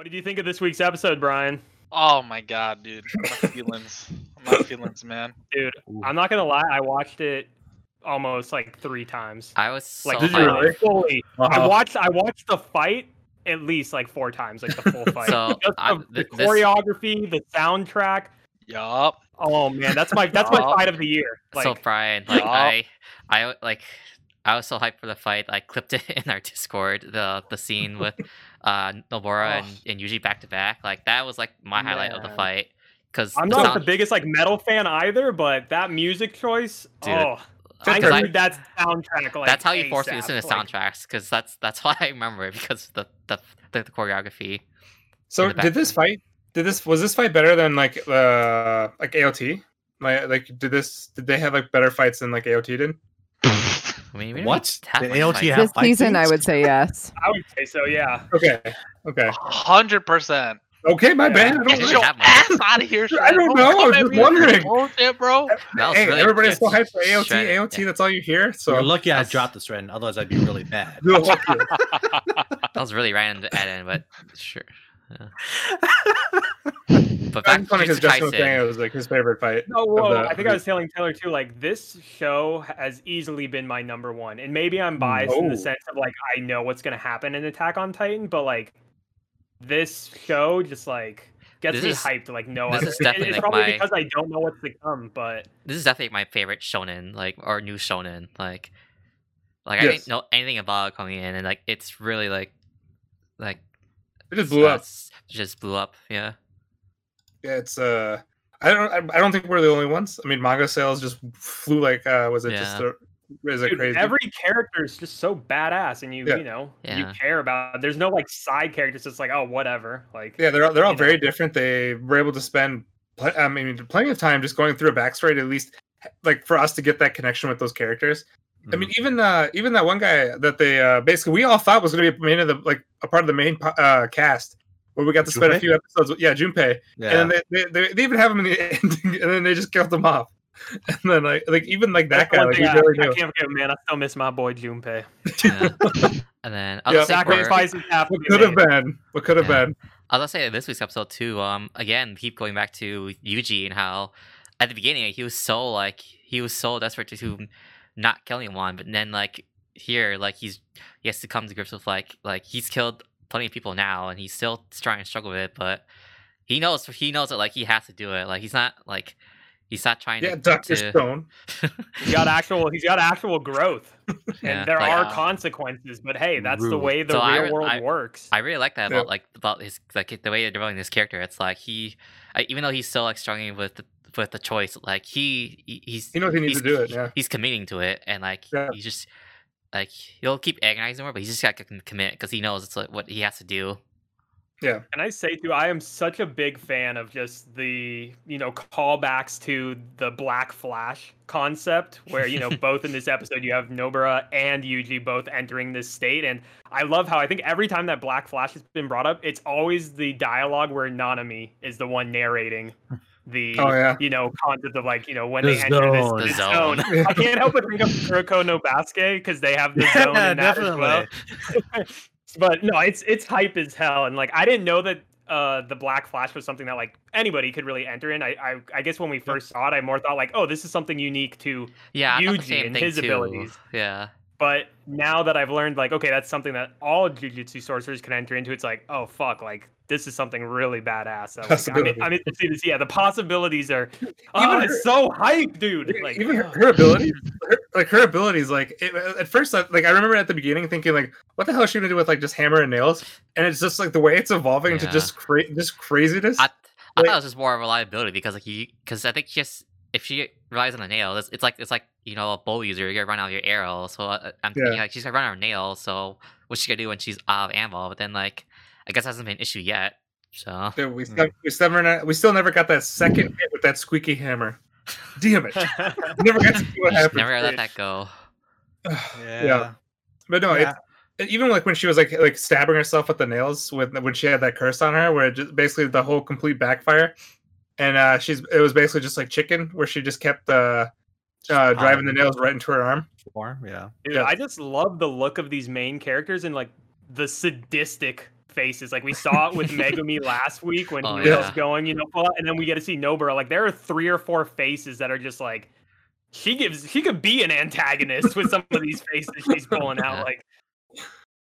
What did you think of this week's episode, Brian? Oh my god, dude. My feelings. My feelings, man. Dude, I'm not gonna lie, I watched it almost like three times. I was so Like Did you hyped. really? I uh-huh. watched I watched the fight at least like four times, like the full fight. So, Just I- the, the th- this- choreography, the soundtrack. Yup. Oh man, that's my that's my fight of the year. Like so Brian, like Yup. I, I like, I was so hyped for the fight. I clipped it in our Discord. The the scene with uh Nobara and, Oh. and Yuji back to back. Like that was like my highlight of the fight. Because I'm not the biggest like metal fan either, but that music choice, Dude, oh, I because I- that soundtrack. Like that's how you force me to listen to like- soundtracks. Because that's that's why I remember it because the the, the, the choreography. So the did this fight? Did this was this fight better than like uh like AOT? My like did this did they have like better fights than like AOT did? I mean, we What? have Did much AOT have This season, I would say yes. I would say so, yeah. Okay, okay, Hundred percent. okay. My Yeah. bad. I Get your know. have one. ass out of here. I don't know, I was just wondering. Bullshit, bro. Hey, really everybody's so hyped for AOT. Shredded, AOT. yeah. That's all you hear. So You're lucky I dropped this Ren, otherwise I'd be really bad. No. That was really random to add in, but sure. Yeah. But back That's funny to because Justin was Kaisen. saying it was like his favorite fight. No, whoa, the- I think I was telling Taylor too. Like this show has easily been my number one, and maybe I'm hmm. biased in Oh. the sense of like I know what's gonna happen in Attack on Titan, but like this show just like gets This me is- hyped like no this other. is definitely, it's like, probably my- because I don't know what's to come, but this is definitely my favorite shonen, like or new shonen. Like, like I didn't know anything about it coming in, and like it's really like, like It just blew up. just blew up. Yeah, Yeah, it's uh, I don't, I, I don't think we're the only ones. I mean, manga sales just flew like, uh, was it just, a, is it dude, crazy? every character is just so badass, and you Yeah. you know you care about. It. There's no like side characters. It's like oh whatever. Like yeah, they're all, they're all you know. very different. They were able to spend, pl- I mean, plenty of time just going through a backstory to at least, like, for us to get that connection with those characters. I mean, even uh, even that one guy that they uh, basically we all thought was going to be main of the like a part of the main uh, cast, where we got to spend a few episodes. With, yeah, Junpei, yeah. and then they, they, they, they even have him in the ending, and then they just killed him off. And then like like even like that that's guy, like, thing he I, I can't forget, man. I still miss my boy Junpei. yeah. and then I'll Yeah. just say for- Sacrifices have What could have been? What could have Yeah. been? I'll just say this week's episode too. Um, again, keep going back to Yuji and how at the beginning he was so like he was so desperate to, to not kill anyone, but then like here, like he's he has to come to grips with like like he's killed plenty of people now, and he's still trying to struggle with it, but he knows he knows that like he has to do it. Like he's not like he's not trying Yeah, to. Doctor to- Stone. He's got actual. He's got actual growth, Yeah, and there like, are uh, consequences. But hey, that's the way the So real re- world I- works. I really like that Yeah. about like about his like the way they're developing this character. It's like he, I, even though he's still like struggling with the, with the choice, like he he- he's He knows he needs to do it. Yeah. he's committing to it, and like Yeah. he just like he'll keep agonizing more, but he's just got to commit because he knows it's like what he has to do. Yeah. And I say too, I am such a big fan of just the you know callbacks to the Black Flash concept, where you know both in this episode you have Nobara and Yuji both entering this state, and I love how I think every time that Black Flash has been brought up, it's always the dialogue where Nanami is the one narrating the Oh, yeah. you know concept of like you know when The they enter this, zone. The zone. zone. I can't help but think of Kuroko no Basket because they have the zone in that as well but no, it's it's hype as hell, and like I didn't know that uh the Black Flash was something that like anybody could really enter in. I I, I guess when we first saw it, I more thought like, oh, this is something unique to. Yeah, I Yuji and his too. abilities. Yeah, But now that I've learned like, okay, that's something that all Jujutsu sorcerers can enter into. It's like, oh fuck, like this is something really badass. So, like, I'm, Possibilities. I'm interested to see. Yeah, the possibilities are. Oh, Even it's so hype, dude. Like, even her, her abilities, her, like her abilities, like it, at first, I- like I remember at the beginning thinking, like, what the hell is she gonna do with like just hammer and nails? And it's just like the way it's evolving to Yeah. just create just craziness. I I Like- thought it was just more of a reliability because like you because I think just if she relies on the nail, it's, it's like it's like you know a bow user, you're gonna run out of your arrow. So uh, I'm thinking like she's gonna run out of nails. So what's she gonna do when she's out of ammo? But then like I guess that hasn't been an issue yet. So Dude, we still, we still never, we still never got that second hit with that squeaky hammer. Damn it! never got to see what happened. never let that go. Yeah. But no, Yeah. it's even like when she was like like stabbing herself with the nails with when she had that curse on her, where it just basically the whole complete backfire, and uh she's it was basically just like chicken, where she just kept uh, uh driving the nails right into her arm. Four, yeah. Yeah. I just love the look of these main characters and like the sadistic faces. Like we saw it with Megumi last week when Oh, he was going, you know, full and then we get to see Nobara. Like there are three or four faces that are just like she gives. She could be an antagonist with some of these faces she's pulling out. Yeah. Like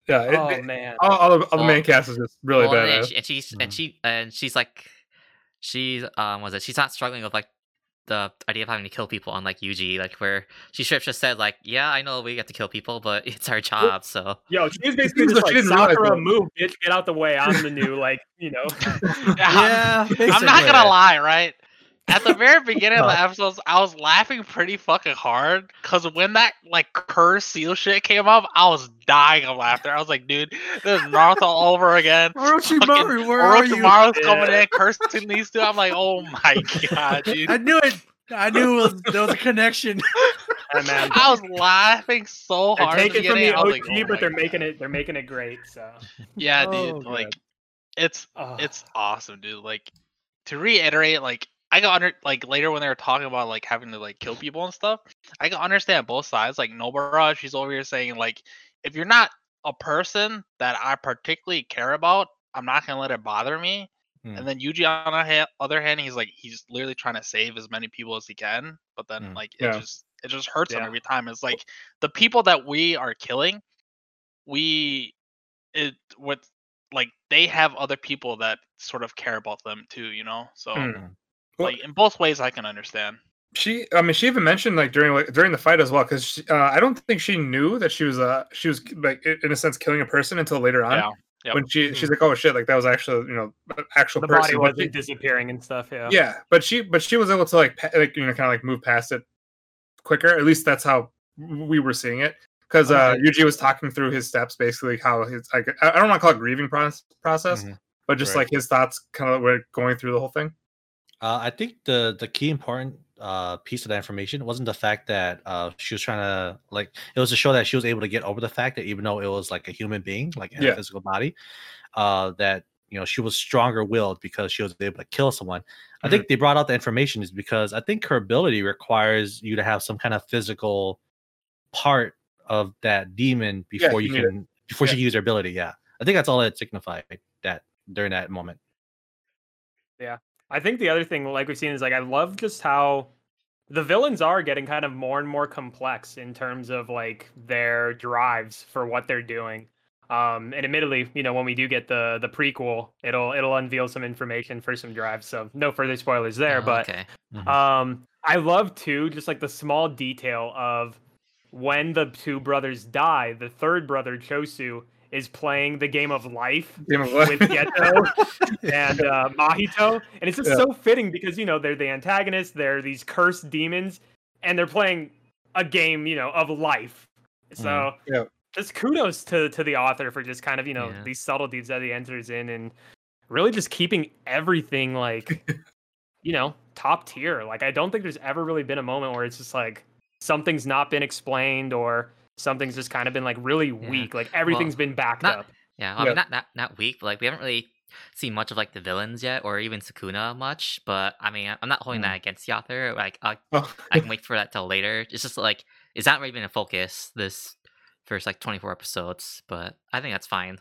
Yeah, it- oh it- man, all, all, the, all the main cast is just really Well, bad. and, she, and she's and Mhm. she and she's like she's um was it she's not struggling with like the idea of having to kill people on like Yuji like where she straight just said like yeah I know we have to kill people but it's our job so yo, she's basically seems just like like she didn't realize Sakura, move, bitch, get out the way. I'm the new, like you know. Yeah, I'm not gonna lie, right? At the very beginning of the uh. episodes, I was laughing pretty fucking hard because when that like curse seal shit came up, I was dying of laughter. I was like, dude, this is Naruto all over again. Orochimaru, where are you? Orochimaru's coming Yeah. in, cursing these two. I'm like, oh my god, dude. I knew it. I knew it was, there was a connection. Hey, man. I was laughing so They're hard. at the taking from the OG, like, oh but they're God. making it. They're making it great. So Yeah, Oh, dude. God. Like, it's oh. it's awesome, dude. Like to reiterate, like I got under like later when they were talking about like having to like kill people and stuff. I can understand both sides. Like Nobara, she's over here saying like, if you're not a person that I particularly care about, I'm not gonna let it bother me. Hmm. And then Yuji on the ha- other hand, he's like he's literally trying to save as many people as he can, but then Mm. like it Yeah. just it just hurts him every time. It's like the people that we are killing, we it what like they have other people that sort of care about them too, you know. So Mm. Well- like in both ways, I can understand. She, I mean, she even mentioned like during like, during the fight as well, because uh, I don't think she knew that she was uh she was like in a sense killing a person until later on. Yeah. Yep. When she she's like, oh shit, like that was actually you know an actual the person. body wasn't she- disappearing and stuff. Yeah. yeah, but she but she was able to like pa- like you know kind of like move past it quicker. At least that's how we were seeing it. Because uh, Okay. Yuji was talking through his steps, basically how his like I I don't want to call it grieving process, process, Mhm. but just Right. like his thoughts kind of were going through the whole thing. Uh, I think the the key important uh, piece of that information wasn't the fact that uh, she was trying to like it was to show that she was able to get over the fact that even though it was like a human being, like in Yeah. a physical body, uh, that you know she was stronger willed because she was able to kill someone. I think they brought out the information is because I think her ability requires you to have some kind of physical part of that demon before you you need it. can before she Yeah. can use her ability. Yeah, I think that's all it signified that during that moment. I think the other thing, like we've seen, is like I love just how the villains are getting kind of more and more complex in terms of like their drives for what they're doing. Um, and admittedly, you know, when we do get the the prequel, it'll it'll unveil some information for some drives. So no further spoilers there. Oh, but okay Mhm. um, I love too just like the small detail of when the two brothers die. The third brother, Chosu, is playing the game of life Game of Life. with Geto and uh, Mahito, and it's just Yeah. so fitting because you know they're the antagonists, they're these cursed demons, and they're playing a game, you know, of life. So Mhm. Yeah. just kudos to to the author for just kind of you know Yeah. these subtleties that he enters in, and really just keeping everything like you know top tier. Like I don't think there's ever really been a moment where it's just like something's not been explained or something's just kind of been like really Yeah. weak. Like everything's been backed not- up. Yeah, I Yeah. mean not not not weak, but like we haven't really seen much of like the villains yet, or even Sukuna much. But I mean, I'm not holding Mm. that against the author. Like I, Oh. I can wait for that till later. It's just like it's not really been a focus this first like 24 episodes, but I think that's fine.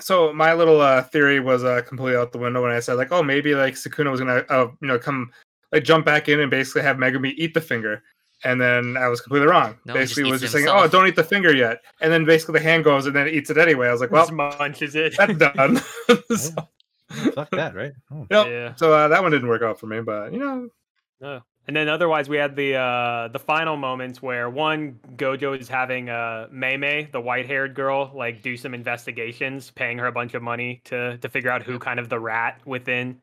so my little uh, theory was uh, completely out the window when I said like, oh, maybe like Sukuna was gonna, uh, you know, come like jump back in and basically have Megumi eat the finger, and then I was completely wrong. No, he just basically, was eats just saying, oh, don't eat the finger yet, and then basically the hand goes and then it eats it anyway. I was like, well, Just munches it. that's done. so, Fuck that, right? Oh. yep. Yeah. so uh, that one didn't work out for me, but you know, No. And then otherwise, we had the uh, the final moments where one Gojo is having uh, Mei Mei, the white haired girl, like do some investigations, paying her a bunch of money to to figure out who kind of the rat within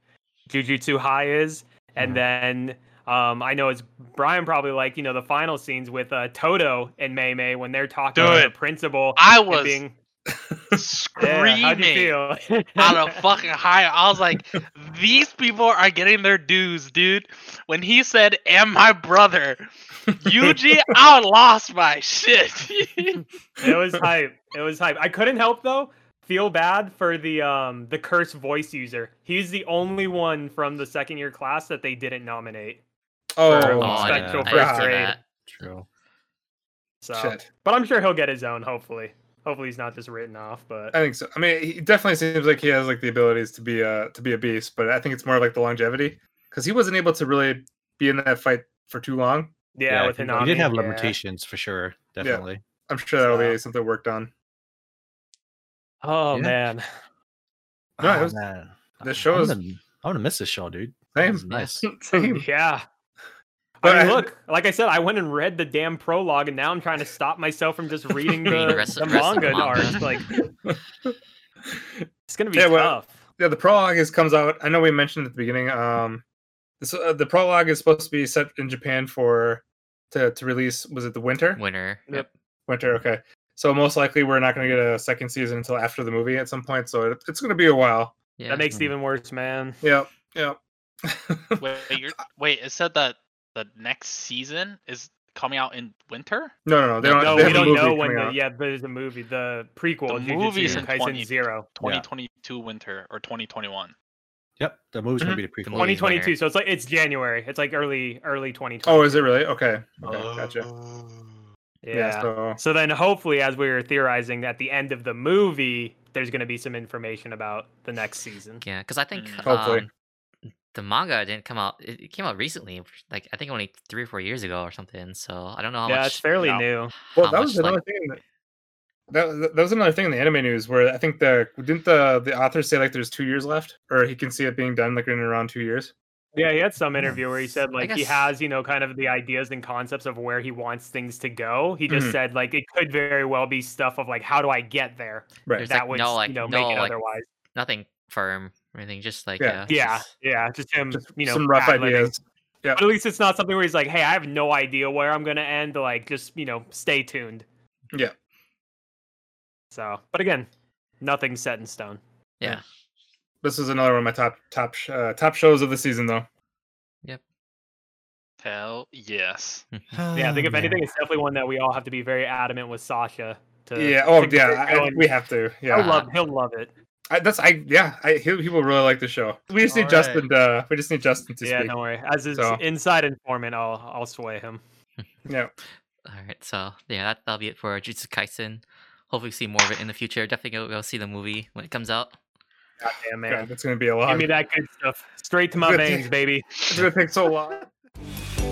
Jujutsu High is. And Mhm. then um, I know it's Brian probably like you know the final scenes with uh, Todo and Mei Mei when they're talking to the principal. I was being, screaming yeah, feel? out of fucking high. I was like, these people are getting their dues, dude. When he said, "And my brother," Yuji, I lost my shit. it was hype. It was hype. I couldn't help though feel bad for the um the curse voice user. He's the only one from the second year class that they didn't nominate. Oh, For Oh, uh, I first see grade. that. True. So, shit. but I'm sure he'll get his own. Hopefully, Hopefully he's not just written off, but I think so. I mean, he definitely seems like he has like the abilities to be a to be a beast, but I think it's more like the longevity because he wasn't able to really be in that fight for too long. yeah, with he, Hinami. he did have yeah. limitations for sure. Definitely. I'm sure that'll So- be something worked on. Oh Yeah. man. No, Oh, was- man. the show I'm is- gonna, I'm gonna miss this show, dude. Same. Nice. Same. Yeah. But I mean, look, like I said, I went and read the damn prologue, and now I'm trying to stop myself from just reading the, Reading the rest- the rest the manga art. manga. Like, it's gonna be Yeah, well, yeah, the prologue is comes out. I know we mentioned at the beginning. Um, this uh, the prologue is supposed to be set in Japan for to to release. Was it the winter? Winner. Yep. Winter. Okay. So most likely we're not going to get a second season until after the movie at some point. So it, it's going to be a while. Yeah. That makes it Mhm. even worse, man. Yep. Yep. Wait, you're, wait, it said that the next season is coming out in winter. no, no, no. They No, don't. No, they we don't know when. The, out. yeah, there's a movie. The prequel, The Jujutsu movie's in Kaisen 20 Zero. 2022 winter or 2021. Yep, the movie's Mm-hmm. gonna be the prequel. 2022. winter. So it's like it's January. It's like early, early 2020. Oh, is it really? Okay. Okay. Gotcha. Yeah. So So then, hopefully, as we were theorizing, at the end of the movie, there's going to be some information about the next season. Yeah, because I think Mm. Hopefully. um, the manga didn't come out. It, it came out recently, like I think only three or four years ago or something. So I don't know how yeah, much. it's fairly no. new. well, how that was much, like- another thing. That, that that was another thing in the anime news where I think the didn't the the author say like there's two years left or he can see it being done like in around two years. Yeah, he had some interview where he said like he has, you know, kind of the ideas and concepts of where he wants things to go. He just Mhm. said like it could very well be stuff of like how do I get there? Right. There's, that like, would no, like, you know no, make it like, otherwise. nothing firm or anything. Just like Yeah. uh, Yeah, just- yeah, just him, Just you know, some rough ad-libbing. ideas. But at least it's not something where he's like, "Hey, I have no idea where I'm gonna end." Like, just you know, stay tuned. Yeah. So, but again, nothing set in stone. yeah. This is another one of my top top uh, top shows of the season though. Yep. Hell yes. Yeah, I think if anything, it's definitely one that we all have to be very adamant with Sasha. To yeah. Oh to yeah. I, we have to. he'll Yeah. love, he'll love it. I, that's I. Yeah. I he, he really like the show. We just need All Justin. To, we just need Justin to yeah, speak. don't worry. As his So- inside informant, I'll I'll sway him. Yeah. All right, so yeah, that that'll be it for Jujutsu Kaisen. Hopefully, see more of it in the future. Definitely go, go see the movie when it comes out. God damn man, God, that's gonna be a lot. give me that good stuff straight to my Good. veins, baby. It's gonna take so long.